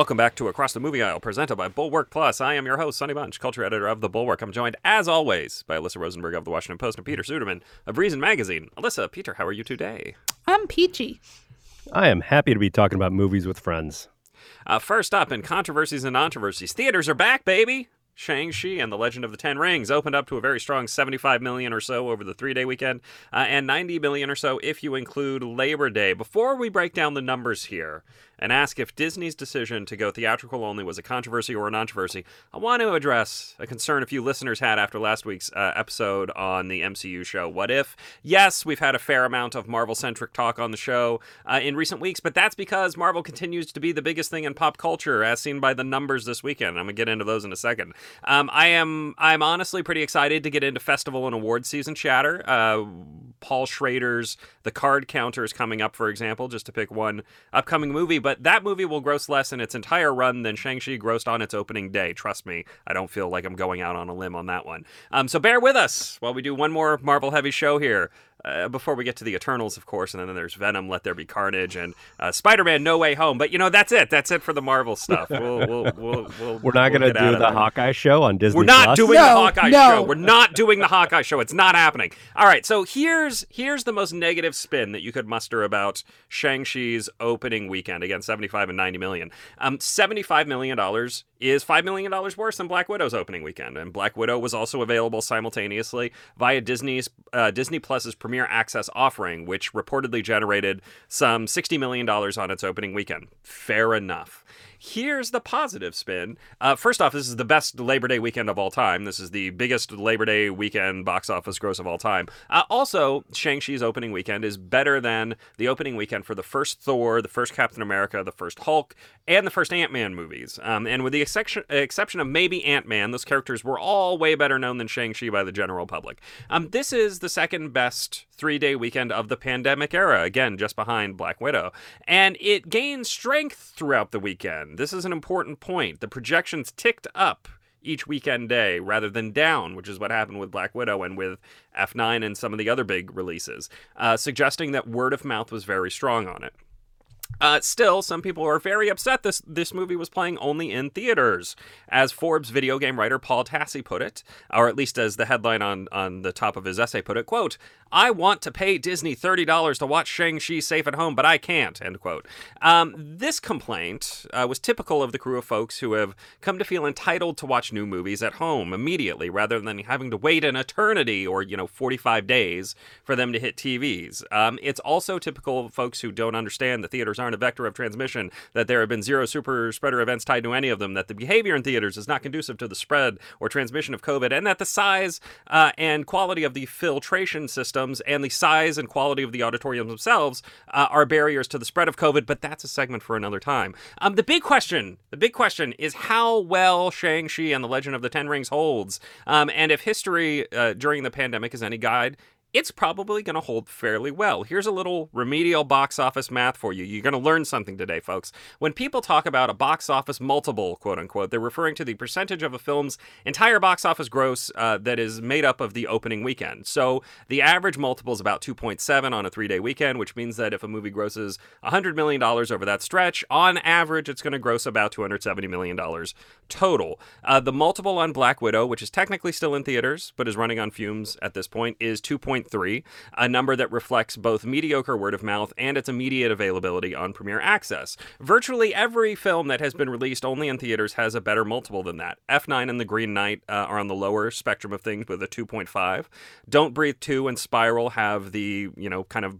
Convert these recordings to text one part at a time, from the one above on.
Welcome back to Across the Movie Aisle, presented by Bulwark Plus. I am your host, Sonny Bunch, culture editor of The Bulwark. I'm joined, as always, by Alyssa Rosenberg of The Washington Post and Peter Suderman of Reason Magazine. Alyssa, Peter, how are you today? I'm peachy. I am happy to be talking about movies with friends. Uh, first up, in controversies and controversies, theaters are back, baby. Shang-Chi and the Legend of the Ten Rings opened up to a very strong 75 million or so over the three-day weekend, uh, and 90 million or so if you include Labor Day. Before we break down the numbers here, and ask if Disney's decision to go theatrical only was a controversy or a controversy, I want to address a concern a few listeners had after last week's uh, episode on the MCU show. What if? Yes, we've had a fair amount of Marvel centric talk on the show uh, in recent weeks, but that's because Marvel continues to be the biggest thing in pop culture, as seen by the numbers this weekend. I'm gonna get into those in a second. Um, I am I'm honestly pretty excited to get into festival and award season chatter. Uh, Paul Schrader's The Card Counter is coming up, for example, just to pick one upcoming movie. But that movie will gross less in its entire run than Shang-Chi grossed on its opening day. Trust me, I don't feel like I'm going out on a limb on that one. Um, so bear with us while we do one more Marvel heavy show here uh, before we get to the Eternals, of course, and then there's Venom, Let There Be Carnage, and uh, Spider-Man: No Way Home. But you know, that's it. That's it for the Marvel stuff. We'll, we'll, we'll, we'll We're not we'll going to do the there. Hawkeye show on Disney. We're not Plus. doing the Hawkeye no. show. We're not doing the Hawkeye show. It's not happening. All right, so here's here's the most negative spin that you could muster about Shang-Chi's opening weekend. Again, 75 and 90 million. Um 75 million dollars is 5 million dollars worse than Black Widow's opening weekend. And Black Widow was also available simultaneously via Disney's uh, Disney Plus's Premier Access offering, which reportedly generated some 60 million dollars on its opening weekend. Fair enough. Here's the positive spin. Uh, first off, this is the best Labor Day weekend of all time. This is the biggest Labor Day weekend box office gross of all time. Uh, also, Shang-Chi's opening weekend is better than the opening weekend for the first Thor, the first Captain America, the first Hulk, and the first Ant-Man movies. Um, and with the exception, exception of maybe Ant-Man, those characters were all way better known than Shang-Chi by the general public. Um, this is the second best three-day weekend of the pandemic era, again, just behind Black Widow. And it gained strength throughout the weekend. This is an important point. The projections ticked up each weekend day rather than down, which is what happened with Black Widow and with F9 and some of the other big releases, uh, suggesting that word of mouth was very strong on it. Uh, still, some people are very upset this this movie was playing only in theaters, as Forbes video game writer Paul Tassi put it, or at least as the headline on on the top of his essay put it. "Quote: I want to pay Disney thirty dollars to watch Shang Chi safe at home, but I can't." End quote. Um, this complaint uh, was typical of the crew of folks who have come to feel entitled to watch new movies at home immediately, rather than having to wait an eternity or you know forty five days for them to hit TVs. Um, it's also typical of folks who don't understand that theaters aren't a vector of transmission, that there have been zero super spreader events tied to any of them, that the behavior in theaters is not conducive to the spread or transmission of COVID, and that the size uh, and quality of the filtration systems and the size and quality of the auditoriums themselves uh, are barriers to the spread of COVID, but that's a segment for another time. Um, the big question, the big question is how well Shang-Chi and the Legend of the Ten Rings holds. Um, and if history uh, during the pandemic is any guide, it's probably going to hold fairly well. Here's a little remedial box office math for you. You're going to learn something today, folks. When people talk about a box office multiple, quote unquote, they're referring to the percentage of a film's entire box office gross uh, that is made up of the opening weekend. So the average multiple is about 2.7 on a three day weekend, which means that if a movie grosses $100 million over that stretch, on average, it's going to gross about $270 million total. Uh, the multiple on Black Widow, which is technically still in theaters, but is running on fumes at this point, is 2.3, a number that reflects both mediocre word of mouth and its immediate availability on Premier Access. Virtually every film that has been released only in theaters has a better multiple than that. F9 and The Green Knight uh, are on the lower spectrum of things with a 2.5. Don't Breathe 2 and Spiral have the, you know, kind of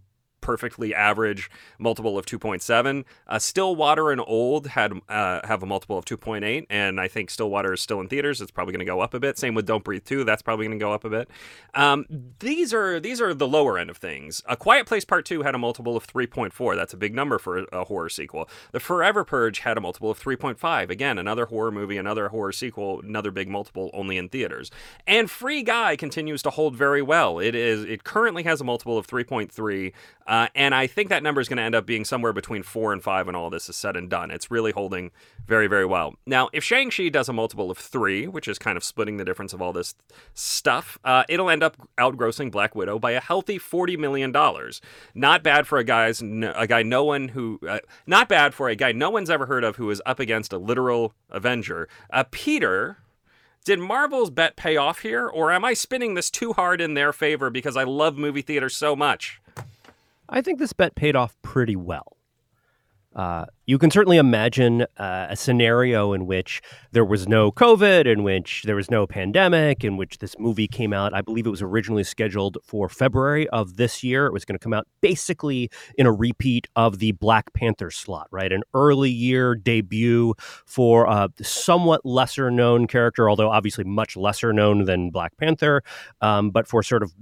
perfectly average multiple of 2.7. Uh, Stillwater and Old had uh, have a multiple of 2.8, and I think Stillwater is still in theaters. It's probably going to go up a bit. Same with Don't Breathe 2. That's probably going to go up a bit. Um, these are these are the lower end of things. A Quiet Place Part 2 had a multiple of 3.4. That's a big number for a, horror sequel. The Forever Purge had a multiple of 3.5. Again, another horror movie, another horror sequel, another big multiple only in theaters. And Free Guy continues to hold very well. It is it currently has a multiple of 3.3. Uh, Uh, and I think that number is going to end up being somewhere between four and five when all this is said and done. It's really holding very, very well. Now, if Shang-Chi does a multiple of three, which is kind of splitting the difference of all this stuff, uh, it'll end up outgrossing Black Widow by a healthy $40 million. Not bad for a guy's a guy no one who uh, not bad for a guy no one's ever heard of who is up against a literal Avenger. Uh, Peter, did Marvel's bet pay off here, or am I spinning this too hard in their favor because I love movie theater so much? I think this bet paid off pretty well. Uh, you can certainly imagine uh, a scenario in which there was no COVID, in which there was no pandemic, in which this movie came out. I believe it was originally scheduled for February of this year. It was going to come out basically in a repeat of the Black Panther slot, right? An early year debut for a somewhat lesser known character, although obviously much lesser known than Black Panther, um, but for sort of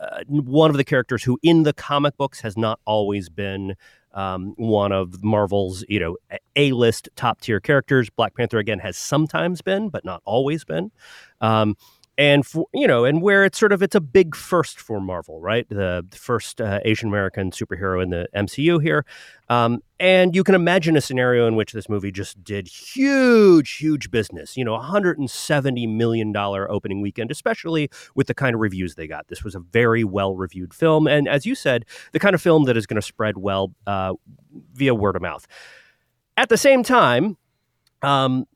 uh, one of the characters who in the comic books has not always been um, one of Marvel's, you know, A-list top tier characters. Black Panther again has sometimes been, but not always been. Um, and for you know, and where it's sort of it's a big first for Marvel, right? The, first uh, Asian American superhero in the MCU here, um, and you can imagine a scenario in which this movie just did huge, huge business. You know, 170 million dollar opening weekend, especially with the kind of reviews they got. This was a very well reviewed film, and as you said, the kind of film that is going to spread well uh, via word of mouth. At the same time. Um,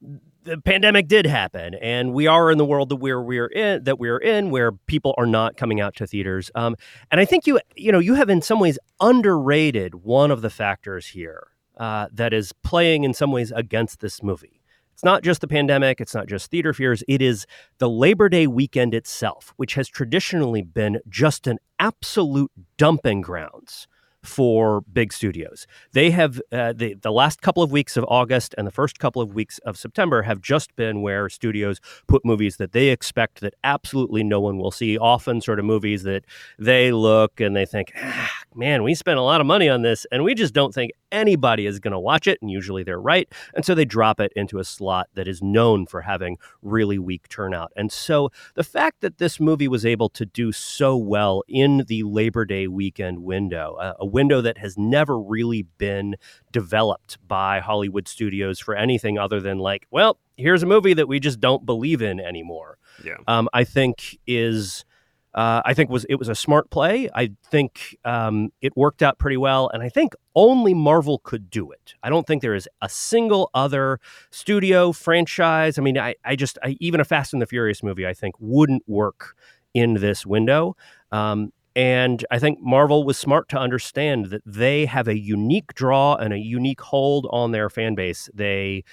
the pandemic did happen, and we are in the world that we're we're in that we're in, where people are not coming out to theaters. Um, and I think you you know you have in some ways underrated one of the factors here uh, that is playing in some ways against this movie. It's not just the pandemic, it's not just theater fears, it is the Labor Day weekend itself, which has traditionally been just an absolute dumping grounds for big studios. They have uh, the the last couple of weeks of August and the first couple of weeks of September have just been where studios put movies that they expect that absolutely no one will see. Often, sort of movies that they look and they think, ah, "Man, we spent a lot of money on this, and we just don't think anybody is going to watch it." And usually, they're right, and so they drop it into a slot that is known for having really weak turnout. And so, the fact that this movie was able to do so well in the Labor Day weekend window, uh, a window that has never really been developed by Hollywood studios for anything other than like, well, here's a movie that we just don't believe in anymore. Yeah, um, I think is. Uh, I think was it was a smart play. I think um, it worked out pretty well, and I think only Marvel could do it. I don't think there is a single other studio franchise. I mean, I, I just I, even a Fast and the Furious movie I think wouldn't work in this window. Um, and I think Marvel was smart to understand that they have a unique draw and a unique hold on their fan base. They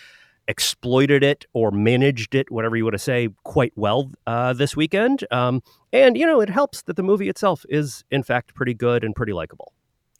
exploited it or managed it, whatever you want to say, quite well uh, this weekend. Um, and, you know, it helps that the movie itself is, in fact, pretty good and pretty likable.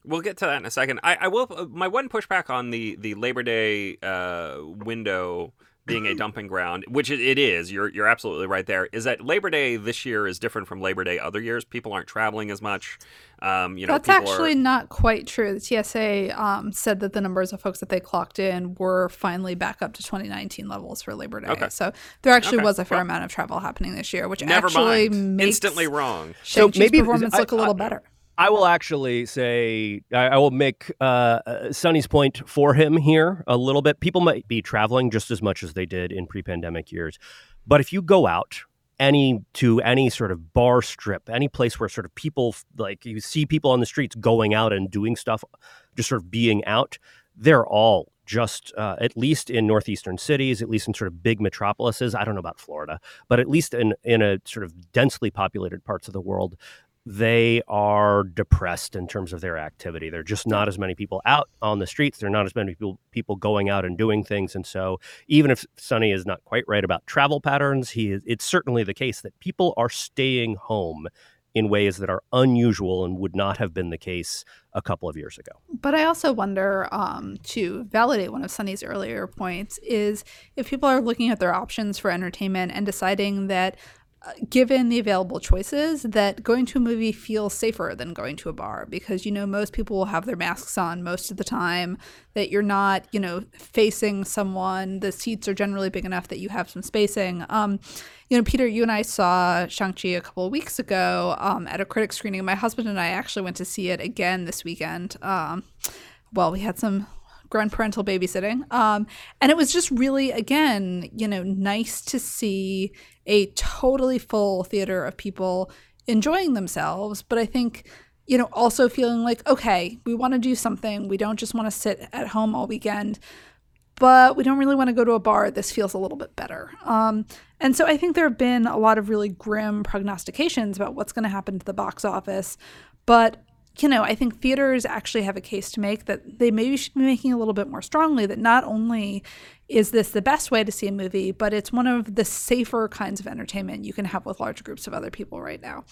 We'll get to that in a second. I, I will. Uh, my one pushback on the the Labor Day uh, window being a dumping ground, which it is. You're you're absolutely right there. Is that Labor Day this year is different from Labor Day other years. People aren't traveling as much. Um, you know, that's actually are... not quite true. The TSA um, said that the numbers of folks that they clocked in were finally back up to 2019 levels for Labor Day. Okay. So there actually okay. was a fair well, amount of travel happening this year, which never actually mind. makes instantly wrong. So maybe performance I, look a little I, better. I will actually say I, I will make uh, Sonny's point for him here a little bit. People might be traveling just as much as they did in pre-pandemic years, but if you go out any to any sort of bar strip, any place where sort of people like you see people on the streets going out and doing stuff, just sort of being out, they're all just uh, at least in northeastern cities, at least in sort of big metropolises. I don't know about Florida, but at least in in a sort of densely populated parts of the world, they are depressed in terms of their activity. There are just not as many people out on the streets. There are not as many people people going out and doing things. And so, even if Sonny is not quite right about travel patterns, he is, it's certainly the case that people are staying home in ways that are unusual and would not have been the case a couple of years ago. But I also wonder, um, to validate one of Sonny's earlier points, is if people are looking at their options for entertainment and deciding that given the available choices, that going to a movie feels safer than going to a bar because you know most people will have their masks on most of the time. That you're not, you know, facing someone. The seats are generally big enough that you have some spacing. Um, you know, Peter, you and I saw Shang Chi a couple of weeks ago um, at a critic screening. My husband and I actually went to see it again this weekend. Um, well, we had some grown parental babysitting. Um, and it was just really, again, you know, nice to see a totally full theater of people enjoying themselves. But I think, you know, also feeling like, okay, we want to do something. We don't just want to sit at home all weekend, but we don't really want to go to a bar. This feels a little bit better. Um, and so I think there have been a lot of really grim prognostications about what's going to happen to the box office. But you know, I think theaters actually have a case to make that they maybe should be making a little bit more strongly that not only is this the best way to see a movie, but it's one of the safer kinds of entertainment you can have with large groups of other people right now.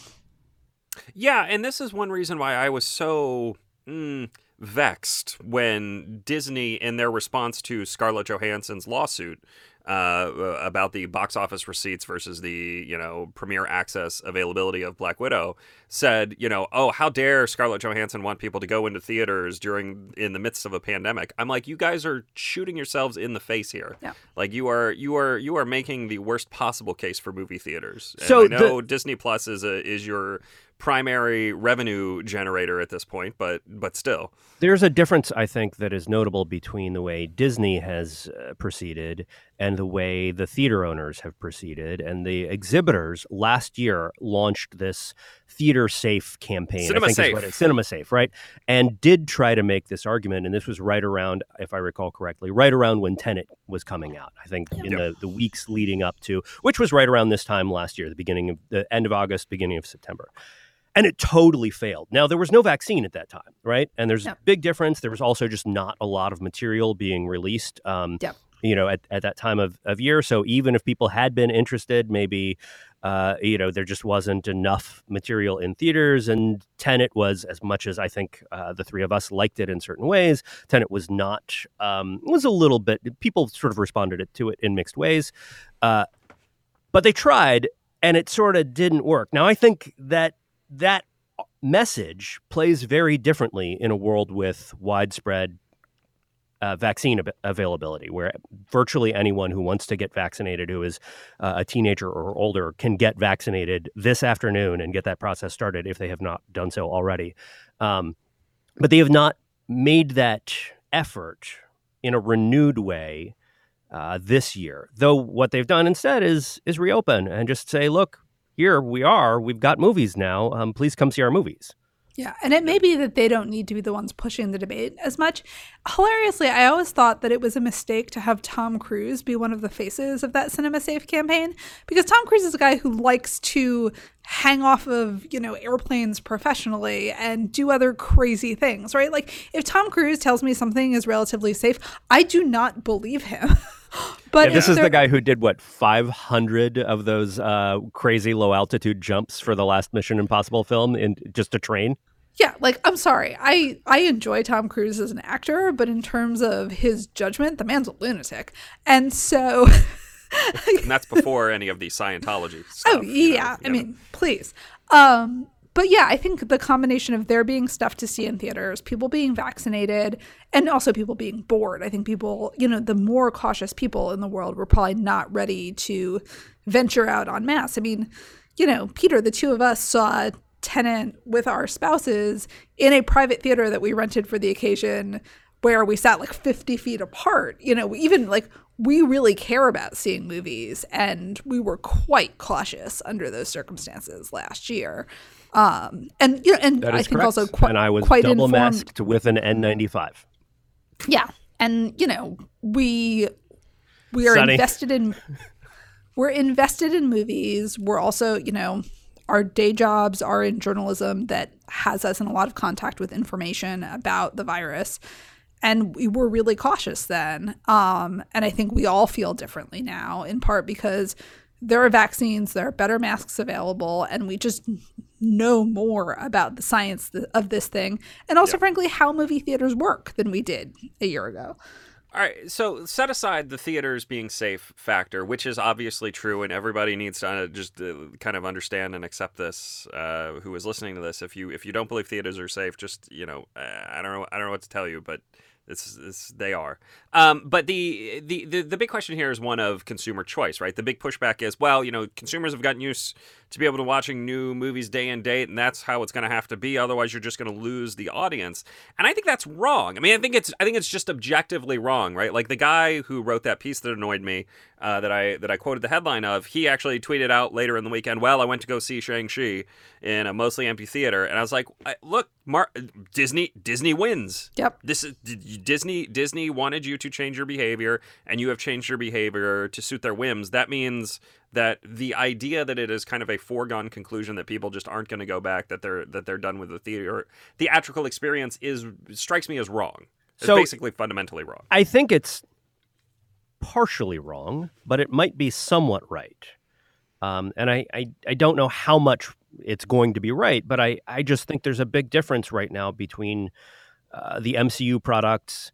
Yeah, and this is one reason why I was so mm, vexed when Disney, in their response to Scarlett Johansson's lawsuit, uh, about the box office receipts versus the you know premier access availability of Black Widow said you know oh how dare Scarlett Johansson want people to go into theaters during in the midst of a pandemic I'm like you guys are shooting yourselves in the face here yeah. like you are you are you are making the worst possible case for movie theaters and so I know the... Disney Plus is a is your primary revenue generator at this point, but but still. There's a difference, I think, that is notable between the way Disney has uh, proceeded and the way the theater owners have proceeded. And the exhibitors last year launched this theater safe campaign. Cinema safe. It, cinema safe, right? And did try to make this argument. And this was right around, if I recall correctly, right around when Tenet was coming out. I think in yep. the, the weeks leading up to, which was right around this time last year, the beginning of the end of August, beginning of September and it totally failed. Now there was no vaccine at that time, right? And there's a big difference. There was also just not a lot of material being released. Um, yep. You know, at, at that time of, of year. So even if people had been interested, maybe, uh, you know, there just wasn't enough material in theaters. And Tenet was, as much as I think uh, the three of us liked it in certain ways, Tenet was not, um, was a little bit, people sort of responded to it in mixed ways. Uh, but they tried and it sort of didn't work. Now, I think that that message plays very differently in a world with widespread uh, vaccine ab- availability, where virtually anyone who wants to get vaccinated, who is uh, a teenager or older, can get vaccinated this afternoon and get that process started if they have not done so already. Um, but they have not made that effort in a renewed way uh, this year. Though what they've done instead is is reopen and just say, look, here we are. We've got movies now. Um, please come see our movies. Yeah, and it may be that they don't need to be the ones pushing the debate as much. Hilariously, I always thought that it was a mistake to have Tom Cruise be one of the faces of that Cinema Safe campaign because Tom Cruise is a guy who likes to hang off of, you know, airplanes professionally and do other crazy things, right? Like if Tom Cruise tells me something is relatively safe, I do not believe him. But yeah, this is the guy who did what 500 of those uh, crazy low altitude jumps for the last Mission Impossible film in just a train. Yeah, like I'm sorry. I I enjoy Tom Cruise as an actor, but in terms of his judgment, the man's a lunatic. And so and that's before any of the Scientology oh, stuff. Oh, yeah. Know, I mean, please. Um but yeah, I think the combination of there being stuff to see in theaters, people being vaccinated, and also people being bored. I think people, you know, the more cautious people in the world were probably not ready to venture out on mass. I mean, you know, Peter, the two of us saw Tenet with our spouses in a private theater that we rented for the occasion where we sat like 50 feet apart. You know, even like we really care about seeing movies and we were quite cautious under those circumstances last year. Um, and you know, and I think correct. also quite and I was quite double informed. masked with an N95. Yeah, and you know we we are Sunny. invested in we're invested in movies. We're also you know our day jobs are in journalism that has us in a lot of contact with information about the virus and we were really cautious then um, and i think we all feel differently now in part because there are vaccines, there are better masks available, and we just know more about the science of this thing, and also, yeah. frankly, how movie theaters work than we did a year ago. All right, so set aside the theaters being safe factor, which is obviously true, and everybody needs to uh, just uh, kind of understand and accept this. Uh, who is listening to this? If you if you don't believe theaters are safe, just you know, uh, I don't know, I don't know what to tell you, but it's, it's they are. Um, but the, the the the big question here is one of consumer choice, right? The big pushback is, well, you know, consumers have gotten used to be able to watching new movies day and date, and that's how it's going to have to be. Otherwise, you're just going to lose the audience. And I think that's wrong. I mean, I think it's I think it's just objectively wrong, right? Like the guy who wrote that piece that annoyed me, uh, that I that I quoted the headline of, he actually tweeted out later in the weekend, well, I went to go see Shang Chi in a mostly empty theater, and I was like, look, Mar- Disney Disney wins. Yep. This is Disney Disney wanted you to change your behavior and you have changed your behavior to suit their whims. That means that the idea that it is kind of a foregone conclusion that people just aren't going to go back that they're that they're done with the theater theatrical experience is strikes me as wrong. It's so basically fundamentally wrong. I think it's partially wrong, but it might be somewhat right. Um, and I, I, I don't know how much it's going to be right, but I, I just think there's a big difference right now between uh, the MCU products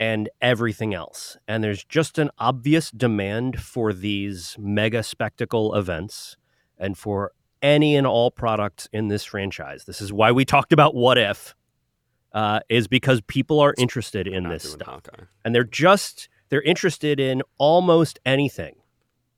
and everything else. And there's just an obvious demand for these mega spectacle events and for any and all products in this franchise. This is why we talked about What If, uh, is because people are interested in this stuff. Hawkeye. And they're just, they're interested in almost anything.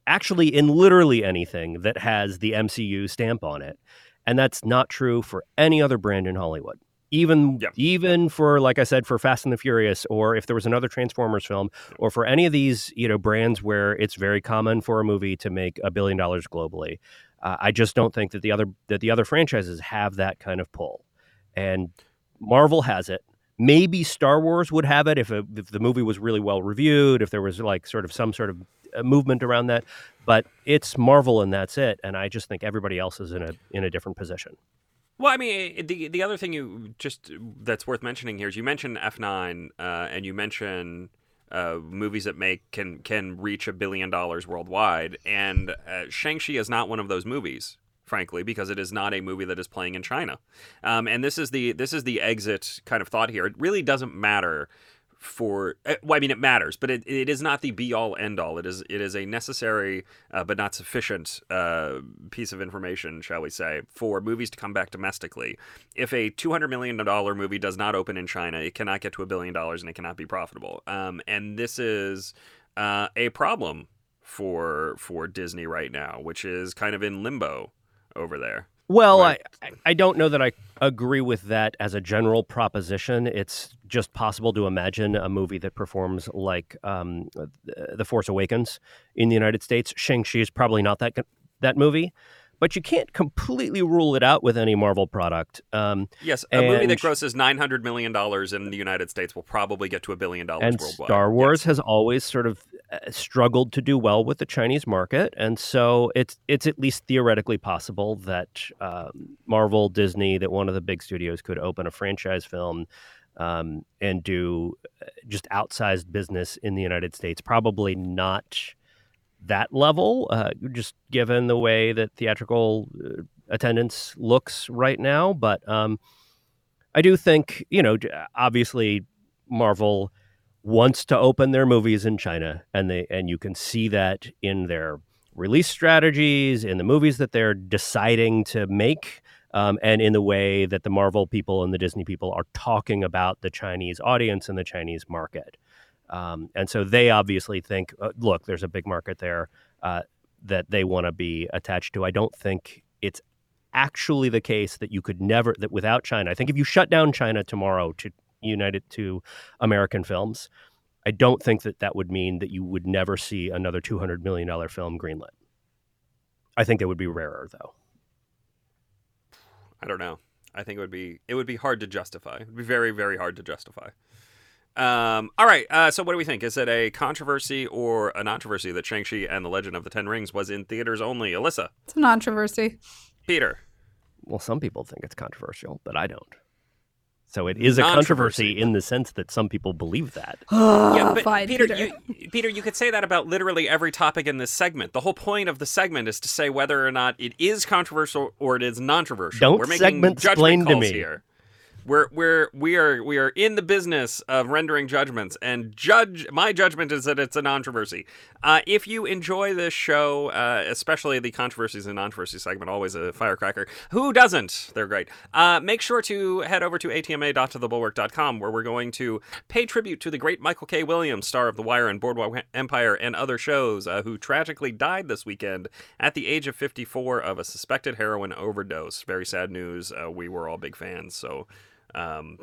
Actually, in literally anything that has the MCU stamp on it. And that's not true for any other brand in Hollywood even even for like I said for Fast and the Furious or if there was another Transformers film or for any of these you know brands where it's very common for a movie to make a billion dollars globally. Uh, I just don't think that the other that the other franchises have that kind of pull, and Marvel has it. Maybe Star Wars would have it if, a, if the movie was really well reviewed, if there was like sort of some sort of uh, movement around that. But it's Marvel and that's it. And I just think everybody else is in a in a different position. Well, I mean, the the other thing you just that's worth mentioning here is you mentioned F nine, uh, and you mentioned uh, movies that make can can reach a billion dollars worldwide, and uh, Shang Chi is not one of those movies frankly, because it is not a movie that is playing in China. Um, and this is the this is the exit kind of thought here. It really doesn't matter for eh, well, I mean it matters, but it, it is not the be all end all. It is it is a necessary uh, but not sufficient uh, piece of information, shall we say, for movies to come back domestically. If a two hundred million dollar movie does not open in China, it cannot get to a billion dollars and it cannot be profitable. Um, and this is uh, a problem for for Disney right now, which is kind of in limbo over there. Well, I, I don't know that I agree with that as a general proposition. It's just possible to imagine a movie that performs like um, The Force Awakens in the United States. Shang-Chi is probably not that that movie but you can't completely rule it out with any Marvel product. Um, yes, a and, movie that grosses nine hundred million dollars in the United States will probably get to a billion dollars and worldwide. Star Wars yes. has always sort of uh, struggled to do well with the Chinese market, and so it's it's at least theoretically possible that um, Marvel, Disney, that one of the big studios could open a franchise film. Um, and do uh, just outsized business in the United States. Probably not that level, uh, just given the way that theatrical uh, attendance looks right now. But um, I do think, you know, obviously Marvel wants to open their movies in China, and they and you can see that in their release strategies, in the movies that they're deciding to make. Um, and in the way that the Marvel people and the Disney people are talking about the Chinese audience and the Chinese market. Um, and so they obviously think, uh, look, there's a big market there uh, that they want to be attached to. I don't think it's actually the case that you could never that without China. I think if you shut down China tomorrow to unite it to American films, I don't think that that would mean that you would never see another two hundred million dollar film greenlit. I think it would be rarer, though. I don't know. I think it would be it would be hard to justify. It would be very very hard to justify. Um, all right. Uh, so, what do we think? Is it a controversy or a controversy that Shang-Chi and the Legend of the Ten Rings was in theaters only? Alyssa? It's a controversy. Peter? Well, some people think it's controversial, but I don't. So it is a controversy in the sense that some people believe that. yeah, but Fine, Peter, Peter. You, Peter, you could say that about literally every topic in this segment. The whole point of the segment is to say whether or not it is controversial or it is non-controversial. Don't We're making segment explain to me. Here. We're we're we are we are in the business of rendering judgments, and judge my judgment is that it's a controversy. Uh, if you enjoy this show, uh, especially the controversies and controversy segment, always a firecracker. Who doesn't? They're great. Uh, make sure to head over to atma.tothebulwark.com, where we're going to pay tribute to the great Michael K. Williams, star of The Wire and Boardwalk Empire and other shows, uh, who tragically died this weekend at the age of 54 of a suspected heroin overdose. Very sad news. Uh, we were all big fans, so. Um,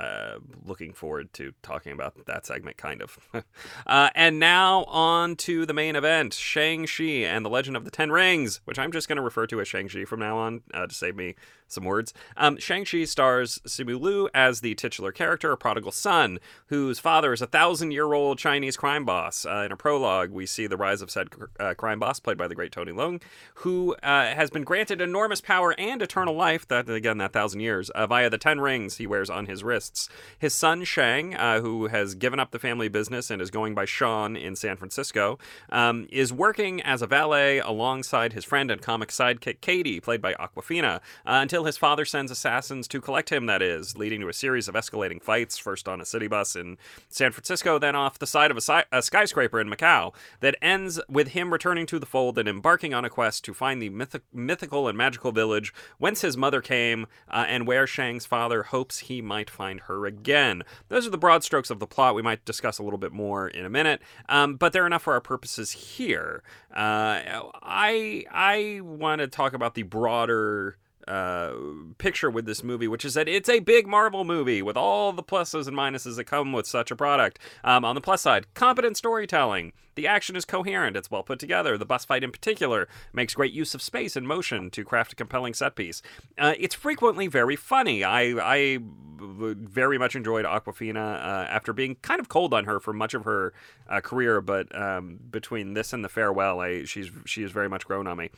uh, looking forward to talking about that segment, kind of. uh, and now on to the main event Shang-Chi and the Legend of the Ten Rings, which I'm just going to refer to as Shang-Chi from now on uh, to save me some words. Um, Shang-Chi stars Simu Liu as the titular character, a prodigal son, whose father is a thousand year old Chinese crime boss. Uh, in a prologue, we see the rise of said uh, crime boss, played by the great Tony Leung, who uh, has been granted enormous power and eternal life, that again, that thousand years, via the ten rings he wears on his His son, Shang, uh, who has given up the family business and is going by Sean in San Francisco, um, is working as a valet alongside his friend and comic sidekick Katie, played by Awkwafina, uh, until his father sends assassins to collect him, that is, leading to a series of escalating fights, first on a city bus in San Francisco, then off the side of a, si- a skyscraper in Macau, that ends with him returning to the fold and embarking on a quest to find the myth- mythical and magical village whence his mother came uh, and where Shang's father hopes he might find her again. Those are the broad strokes of the plot. We might discuss a little bit more in a minute, um, but they're enough for our purposes here. Uh, I I want to talk about the broader uh, picture with this movie, which is that it's a big Marvel movie with all the pluses and minuses that come with such a product. Um, on the plus side, competent storytelling. The action is coherent, it's well put together. The bus fight, in particular, makes great use of space and motion to craft a compelling set piece. Uh, it's frequently very funny. I, I very much enjoyed Awkwafina uh, after being kind of cold on her for much of her uh, career, but um, between this and the farewell, I, she's she has very much grown on me.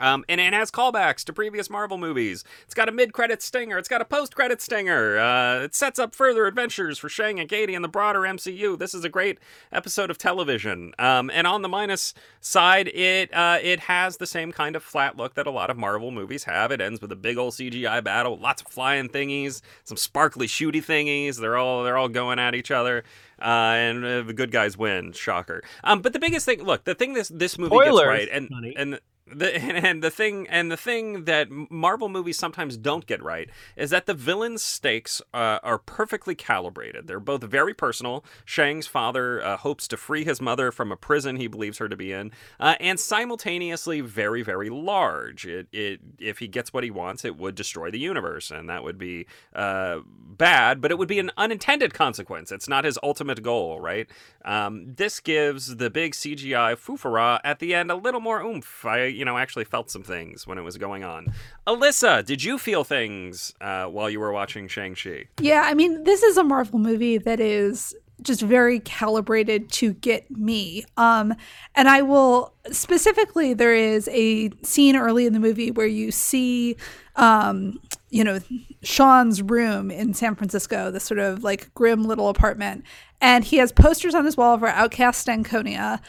Um, and it has callbacks to previous Marvel movies. It's got a mid-credit stinger. It's got a post-credit stinger. Uh, it sets up further adventures for Shang and Katie and the broader MCU. This is a great episode of television. Um, and on the minus side, it uh, it has the same kind of flat look that a lot of Marvel movies have. It ends with a big old CGI battle, lots of flying thingies, some sparkly shooty thingies. They're all they're all going at each other. Uh, and uh, the good guys win. Shocker. Um, but the biggest thing, look, the thing this this movie Spoilers, gets right, and and the and the thing and the thing that Marvel movies sometimes don't get right is that the villain's stakes uh, are perfectly calibrated. They're both very personal. Shang's father uh, hopes to free his mother from a prison he believes her to be in, uh, and simultaneously very very large. It, it if he gets what he wants, it would destroy the universe, and that would be uh, bad. But it would be an unintended consequence. It's not his ultimate goal, right? Um, this gives the big CGI foofara at the end a little more oomph. I you know I actually felt some things when it was going on. Alyssa, did you feel things uh, while you were watching Shang Chi? Yeah, I mean, this is a Marvel movie that is just very calibrated to get me. Um, and I will specifically, there is a scene early in the movie where you see, um, you know, Sean's room in San Francisco, this sort of like grim little apartment. And he has posters on his wall for OutKast Stankonia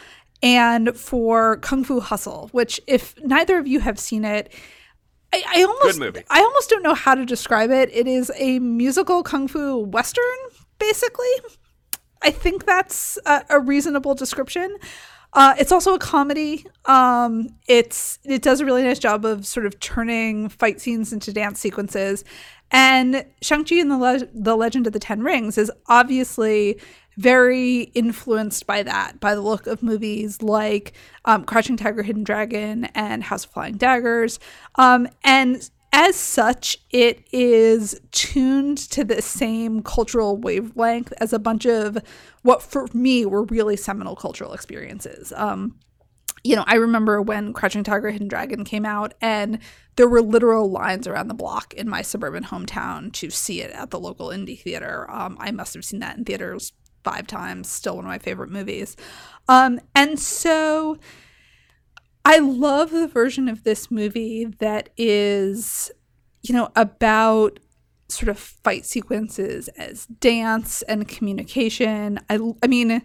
and for Kung Fu Hustle, which, if neither of you have seen it, I, I almost. I almost don't know how to describe it. It is a musical kung fu western, basically. I think that's a, a reasonable description. Uh, it's also a comedy. Um, it's it does a really nice job of sort of turning fight scenes into dance sequences. And Shang-Chi and the, Le- the Legend of the Ten Rings is obviously very influenced by that, by the look of movies like um, Crouching Tiger, Hidden Dragon, and House of Flying Daggers. Um, and as such, it is tuned to the same cultural wavelength as a bunch of what for me were really seminal cultural experiences. Um, you know, I remember when Crouching Tiger, Hidden Dragon came out, and there were literal lines around the block in my suburban hometown to see it at the local indie theater. Um, I must have seen that in theaters five times, still one of my favorite movies. Um, and so I love the version of this movie that is, you know, about sort of fight sequences as dance and communication. I, I mean,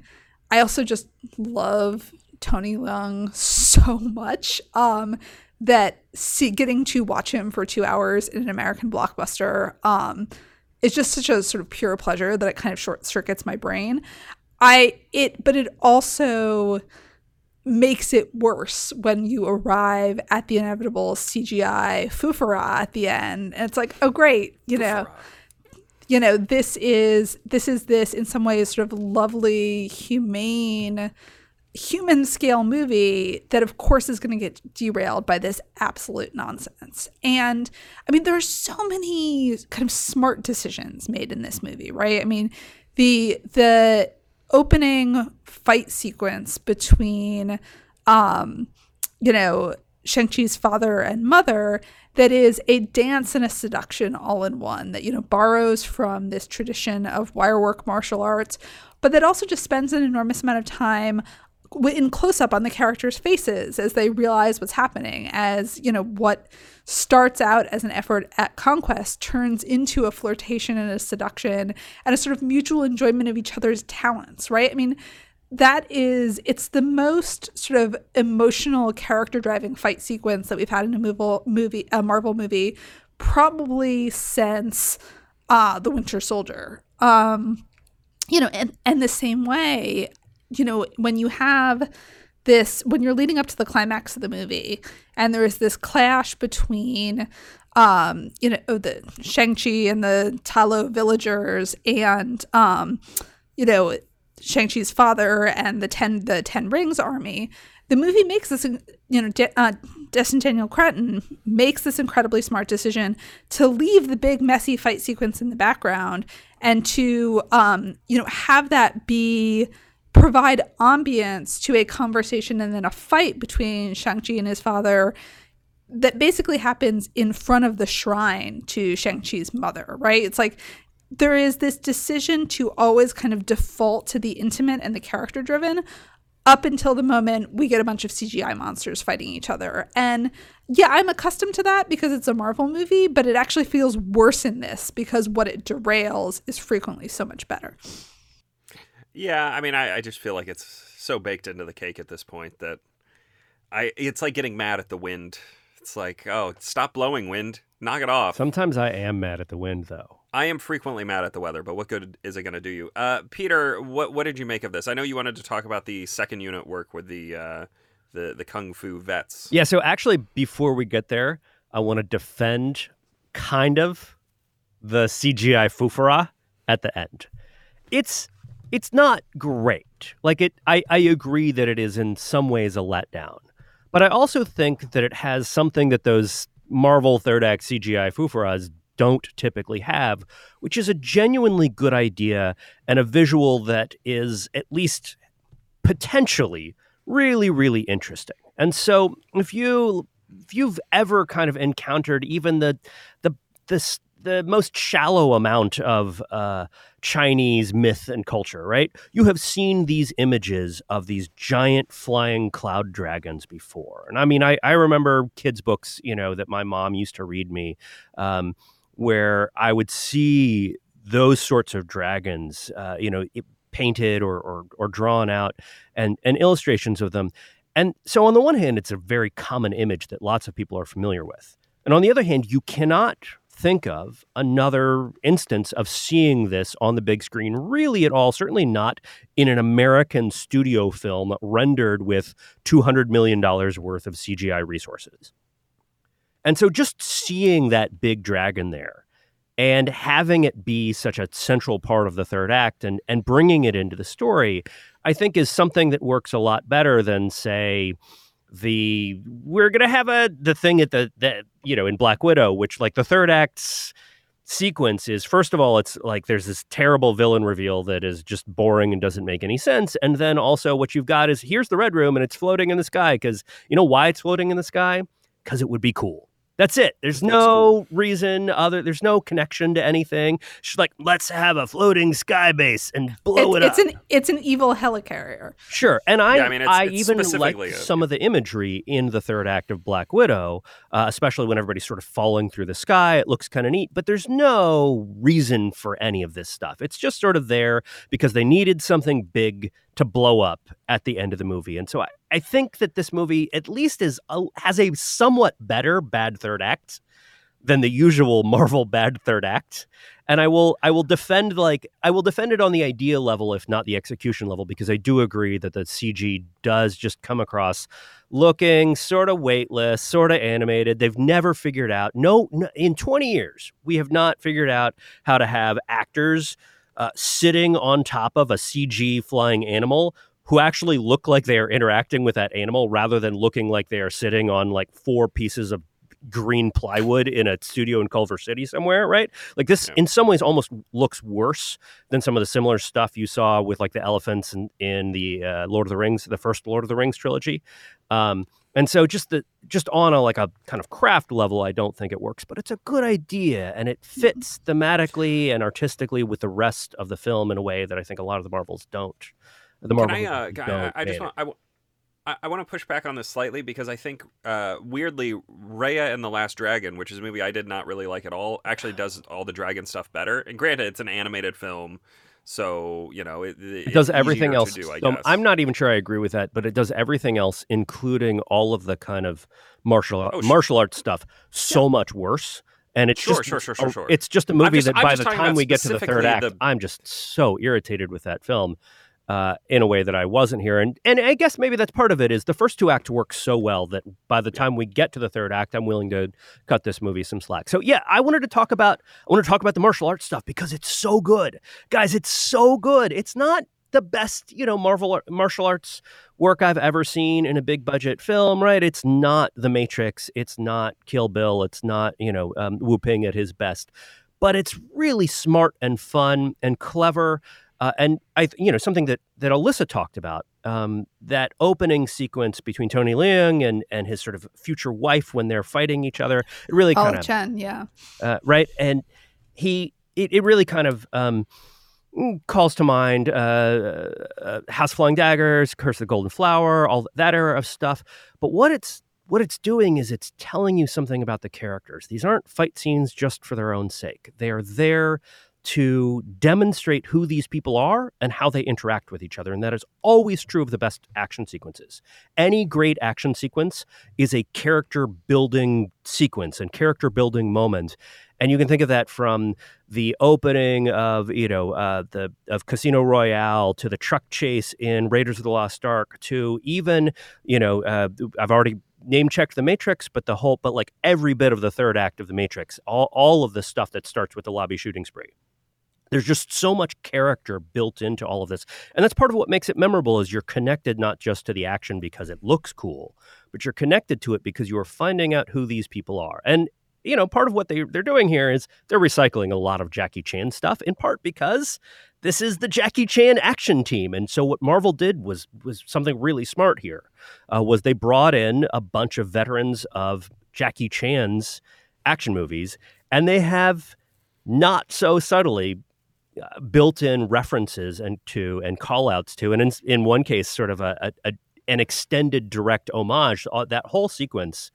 I also just love Tony Leung so much. Um, that see, getting to watch him for two hours in an American blockbuster um, is just such a sort of pure pleasure that it kind of short circuits my brain. I it, but it also makes it worse when you arrive at the inevitable CGI fufara at the end, and it's like, oh great, you know. You know, this is this is this in some ways sort of lovely, humane human scale movie that of course is going to get derailed by this absolute nonsense. And i mean there are so many kind of smart decisions made in this movie right? I mean the the opening fight sequence between um you know shang-chi's father and mother that is a dance and a seduction all in one that you know borrows from this tradition of wirework martial arts but that also just spends an enormous amount of time in close up on the characters' faces as they realize what's happening, as you know, what starts out as an effort at conquest turns into a flirtation and a seduction and a sort of mutual enjoyment of each other's talents, right? I mean, that is it's the most sort of emotional character driving fight sequence that we've had in a movie, a Marvel movie probably since uh the Winter Soldier. Um you know, and and the same way, you know, when you have this, when you're leading up to the climax of the movie, and there is this clash between, um, you know, the Shang-Chi and the Ta Lo villagers and, um, you know, Shang-Chi's father and the Ten, the Ten Rings army, the movie makes this, you know, De- uh, Destin Daniel Cretton makes this incredibly smart decision to leave the big messy fight sequence in the background and to, um, you know, have that be provide ambience to a conversation and then a fight between Shang-Chi and his father that basically happens in front of the shrine to Shang-Chi's mother, right? It's like there is this decision to always kind of default to the intimate and the character driven up until the moment we get a bunch of CGI monsters fighting each other. And yeah, I'm accustomed to that because it's a Marvel movie, but it actually feels worse in this because what it derails is frequently so much better. Yeah, I mean, I, I just feel like it's so baked into the cake at this point that I it's like getting mad at the wind. It's like, oh, stop blowing, wind. Knock it off. Sometimes I am mad at the wind, though. I am frequently mad at the weather, but what good is it going to do you? Uh, Peter, what what did you make of this? I know you wanted to talk about the second unit work with the uh, the the kung fu vets. Yeah. So actually, before we get there, I want to defend kind of the CGI fufara at the end. It's it's not great. Like it I, I agree that it is in some ways a letdown. But I also think that it has something that those Marvel third act CGI fufaras don't typically have, which is a genuinely good idea and a visual that is at least potentially really, really interesting. And so if you if you've ever kind of encountered even the the the the most shallow amount of uh, Chinese myth and culture, right? You have seen these images of these giant flying cloud dragons before. And I mean, I, I remember kids' books, you know, that my mom used to read me, um, where I would see those sorts of dragons, uh, you know, painted or, or, or drawn out and, and illustrations of them. And so, on the one hand, it's a very common image that lots of people are familiar with. And on the other hand, you cannot think of another instance of seeing this on the big screen really at all, certainly not in an American studio film rendered with $200 million worth of CGI resources. And so just seeing that big dragon there and having it be such a central part of the third act and, and bringing it into the story, I think is something that works a lot better than, say, the we're gonna have a the thing at the that you know in Black Widow, which like the third act's sequence is first of all it's like there's this terrible villain reveal that is just boring and doesn't make any sense and then also what you've got is here's the red room and it's floating in the sky because you know why it's floating in the sky? Because it would be cool that's it. There's no reason other. There's no connection to anything. She's like, let's have a floating sky base and blow it's, it it's up. It's an it's an evil helicarrier. Sure, and I yeah, I, mean, it's, I it's even like a, some yeah. of the imagery in the third act of Black Widow, uh, especially when everybody's sort of falling through the sky. It looks kind of neat, but there's no reason for any of this stuff. It's just sort of there because they needed something big to blow up at the end of the movie. And so I, I think that this movie at least is a, has a somewhat better bad third act than the usual Marvel bad third act. And I will I will defend like I will defend it on the idea level if not the execution level because I do agree that the CG does just come across looking sort of weightless, sort of animated. They've never figured out no, no in 20 years we have not figured out how to have actors uh, sitting on top of a CG flying animal who actually look like they are interacting with that animal rather than looking like they are sitting on like four pieces of green plywood in a studio in Culver City somewhere, right? Like this, yeah. in some ways, almost looks worse than some of the similar stuff you saw with like the elephants in, in the uh, Lord of the Rings, the first Lord of the Rings trilogy. Um, and so just the just on a like a kind of craft level, I don't think it works, but it's a good idea and it mm-hmm. fits thematically and artistically with the rest of the film in a way that I think a lot of the Marvels don't. The Marvels can I, uh, can I, I just want, I, I, I want to push back on this slightly because I think, uh, weirdly, Raya and the Last Dragon, which is a movie I did not really like at all, actually does all the dragon stuff better. And granted, it's an animated film, so you know it, it does everything else. Do, so I'm not even sure I agree with that, but it does everything else, including all of the kind of martial oh, martial arts stuff, so yeah. much worse. And it's sure, just sure, sure, sure, sure. it's just a movie just, that by the time we get to the third act, the... I'm just so irritated with that film uh, in a way that I wasn't here. And and I guess maybe that's part of it is the first two acts work so well that by the time we get to the third act, I'm willing to cut this movie some slack. So yeah, I wanted to talk about I want to talk about the martial arts stuff because it's so good, guys. It's so good. It's not the best you know Marvel martial arts work I've ever seen in a big budget film. Right? It's not The Matrix. It's not Kill Bill. It's not you know um, Woo-ping at his best. But it's really smart and fun and clever. Uh, and I, you know, something that that Alyssa talked about um, that opening sequence between Tony Leung and and his sort of future wife when they're fighting each other. It really kind of Chen, yeah, uh, right. And he, it, it really kind of um, calls to mind uh, uh, House Flying Daggers, Curse of the Golden Flower, all that era of stuff. But what it's what it's doing is it's telling you something about the characters. These aren't fight scenes just for their own sake. They are there to demonstrate who these people are and how they interact with each other. And that is always true of the best action sequences. Any great action sequence is a character building sequence and character building moment. And you can think of that from the opening of, you know, uh, the of Casino Royale to the truck chase in Raiders of the Lost Ark to even, you know, uh, I've already name checked the Matrix, but the whole, but like every bit of the third act of the Matrix, all, all of the stuff that starts with the lobby shooting spree there's just so much character built into all of this. And that's part of what makes it memorable is you're connected not just to the action because it looks cool but you're connected to it because you are finding out who these people are. And you know part of what they, they're doing here is they're recycling a lot of jackie chan stuff in part because this is the jackie chan action team. And so what marvel did was was something really smart here uh, was they brought in a bunch of veterans of jackie chan's action movies and they have not so subtly built-in references and to and callouts to, and in, in one case, sort of a, a, a an extended direct homage. Uh, that whole sequence,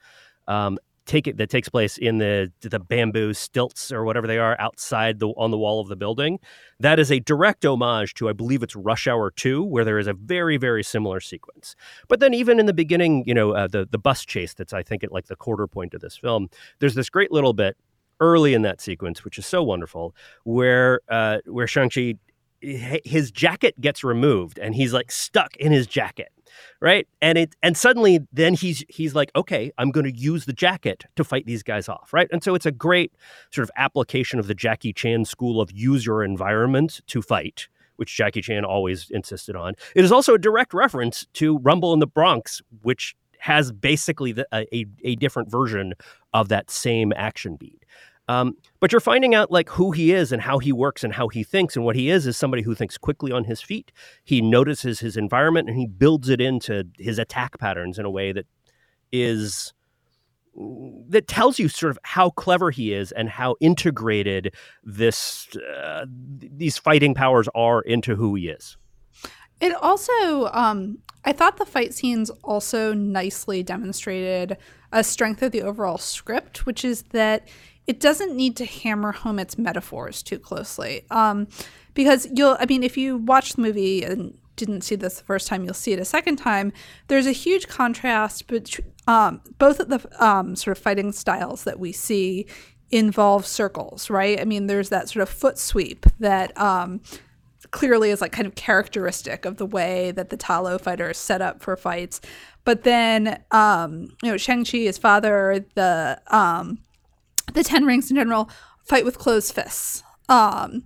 um, take it that takes place in the the bamboo stilts or whatever they are outside the on the wall of the building. That is a direct homage to, I believe it's Rush Hour Two, where there is a very very similar sequence. But then even in the beginning, you know, uh, the the bus chase that's I think at like the quarter point of this film. There's this great little bit early in that sequence, which is so wonderful, where uh, where Shang Chi his jacket gets removed and he's like stuck in his jacket right? And it and suddenly then he's he's like okay i'm going to use the jacket to fight these guys off right? And so it's a great sort of application of the jackie chan school of use your environment to fight which jackie chan always insisted on. It is also a direct reference to rumble in the bronx which has basically the, a, a different version of that same action beat um, but you're finding out like who he is and how he works and how he thinks. And what he is is somebody who thinks quickly on his feet. He notices his environment and he builds it into his attack patterns in a way that is that tells you sort of how clever he is and how integrated this uh, these fighting powers are into who he is. It also, um, I thought the fight scenes also nicely demonstrated a strength of the overall script, which is that it doesn't need to hammer home its metaphors too closely. Um, because you'll, I mean, if you watch the movie and didn't see this the first time, you'll see it a second time. There's a huge contrast between um, both of the um, sort of fighting styles that we see involve circles, right? I mean, there's that sort of foot sweep that um, clearly is like kind of characteristic of the way that the Ta Lo fighter is set up for fights. But then, um, you know, Shang-Chi, his father, the um, the Ten Rings in general fight with closed fists um,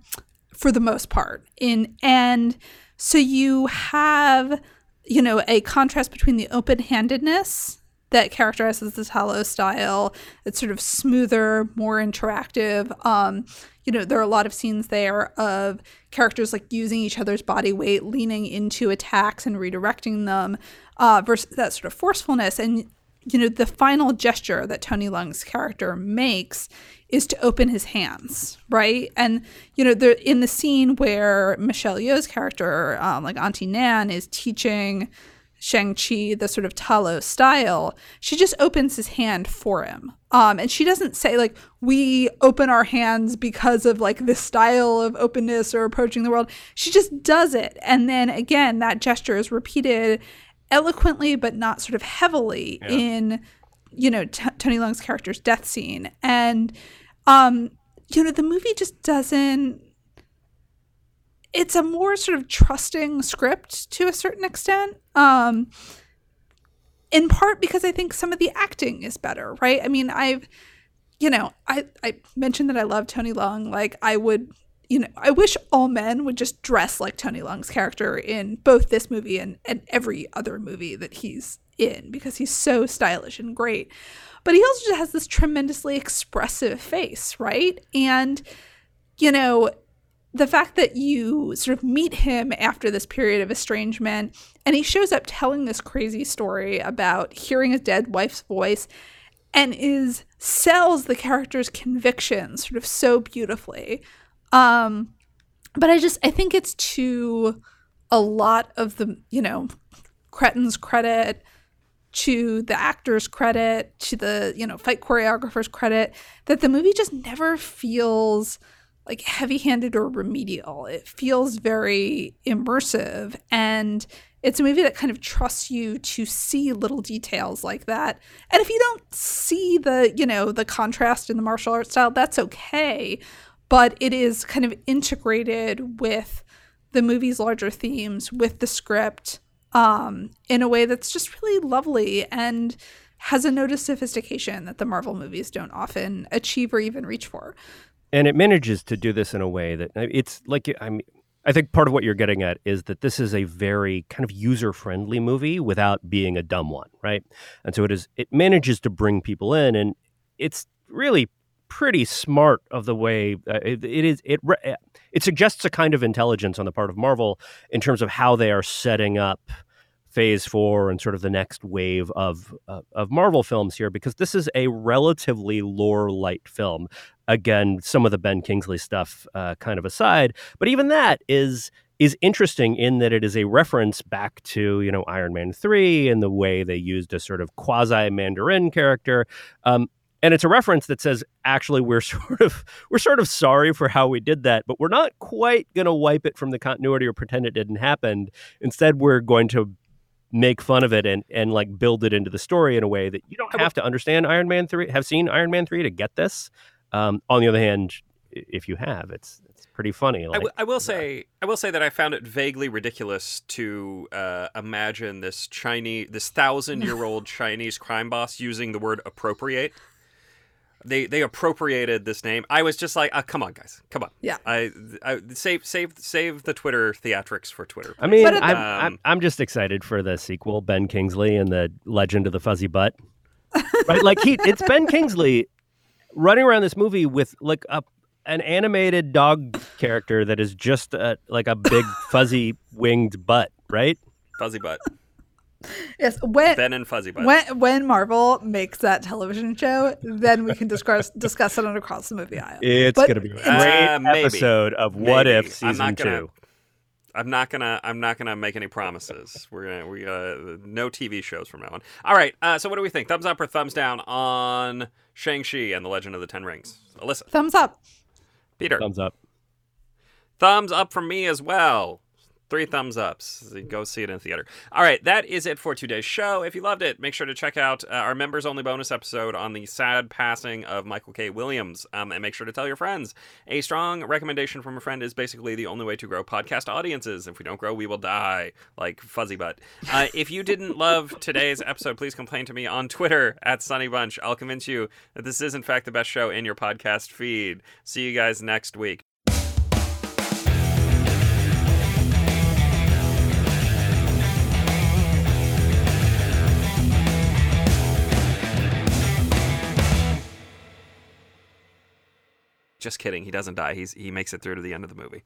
for the most part. In and so you have, you know, a contrast between the open-handedness that characterizes the Ta Lo style. It's sort of smoother, more interactive. Um, you know, there are a lot of scenes there of characters like using each other's body weight, leaning into attacks and redirecting them, uh, versus that sort of forcefulness. And you know, the final gesture that Tony Leung's character makes is to open his hands, right? And you know, in the scene where Michelle Yeoh's character, um, like Auntie Nan, is teaching Shang-Chi the sort of Ta Lo style, she just opens his hand for him. Um, and she doesn't say like we open our hands because of like this style of openness or approaching the world. She just does it. And then again, that gesture is repeated eloquently but not sort of heavily yeah. in you know T- Tony Leung's character's death scene. And um you know the movie just doesn't it's a more sort of trusting script to a certain extent. Um, in part because I think some of the acting is better, right? I mean, I've, you know, I, I mentioned that I love Tony Leung. Like, I would, you know, I wish all men would just dress like Tony Leung's character in both this movie and, and every other movie that he's in because he's so stylish and great. But he also just has this tremendously expressive face, right? And, you know, the fact that you sort of meet him after this period of estrangement and he shows up telling this crazy story about hearing his dead wife's voice and is sells the character's convictions sort of so beautifully um but i just i think it's to a lot of the you know Cretton's credit to the actor's credit to the you know fight choreographer's credit that the movie just never feels like heavy handed or remedial. It feels very immersive. And it's a movie that kind of trusts you to see little details like that. And if you don't see the, you know, the contrast in the martial arts style, that's okay. But it is kind of integrated with the movie's larger themes, with the script, um, in a way that's just really lovely and has a note of sophistication that the Marvel movies don't often achieve or even reach for and it manages to do this in a way that uh, it's like I mean, I think part of what you're getting at is that this is a very kind of user friendly movie without being a dumb one, right? And so it is. It manages to bring people in, and it's really pretty smart of the way uh, it, it is. It uh, it suggests a kind of intelligence on the part of Marvel in terms of how they are setting up phase four and sort of the next wave of uh, of Marvel films here because this is a relatively lore light film. Again, some of the Ben Kingsley stuff uh, kind of aside, but even that is is interesting in that it is a reference back to you know Iron Man three and the way they used a sort of quasi Mandarin character. Um, and it's a reference that says actually we're sort of we're sort of sorry for how we did that but we're not quite going to wipe it from the continuity or pretend it didn't happen instead we're going to make fun of it and and like build it into the story in a way that you don't have to understand Iron Man three, have seen Iron Man three to get this. Um, on the other hand, if you have, it's it's pretty funny. Like, I, w- I will say, I will say that I found it vaguely ridiculous to uh, imagine this Chinese, this thousand year old Chinese crime boss using the word appropriate they they appropriated this name. I was just like, oh, come on, guys, come on. Yeah. I, I save save save the Twitter theatrics for Twitter. I mean, I'm, um, I'm, I'm just excited for the sequel, Ben Kingsley and the Legend of the Fuzzy Butt. right, like he, it's Ben Kingsley running around this movie with like a an animated dog character that is just a, like a big fuzzy winged butt, right? Fuzzy butt. Yes, when Ben and Fuzzy Butt. When when Marvel makes that television show, then we can discuss discuss it on across the movie aisle. It's but, gonna be a great uh, episode of maybe. What If season gonna, two. I'm not gonna. I'm not gonna make any promises. We're gonna. We uh, no TV shows from now on. All right. Uh, so what do we think? Thumbs up or thumbs down on Shang Chi and the Legend of the Ten Rings? Alyssa. Thumbs up. Peter. Thumbs up. Thumbs up from me as well. Three thumbs ups. Go see it in theater. All right, that is it for today's show. If you loved it, make sure to check out uh, our members only bonus episode on the sad passing of Michael K. Williams. Um, and make sure to tell your friends. A strong recommendation from a friend is basically the only way to grow podcast audiences. If we don't grow, we will die, like Fuzzy Butt. Uh, if you didn't love today's episode, please complain to me on Twitter at Sonny Bunch. I'll convince you that this is, in fact, the best show in your podcast feed. See you guys next week. Just kidding. He doesn't die. He's he makes it through to the end of the movie.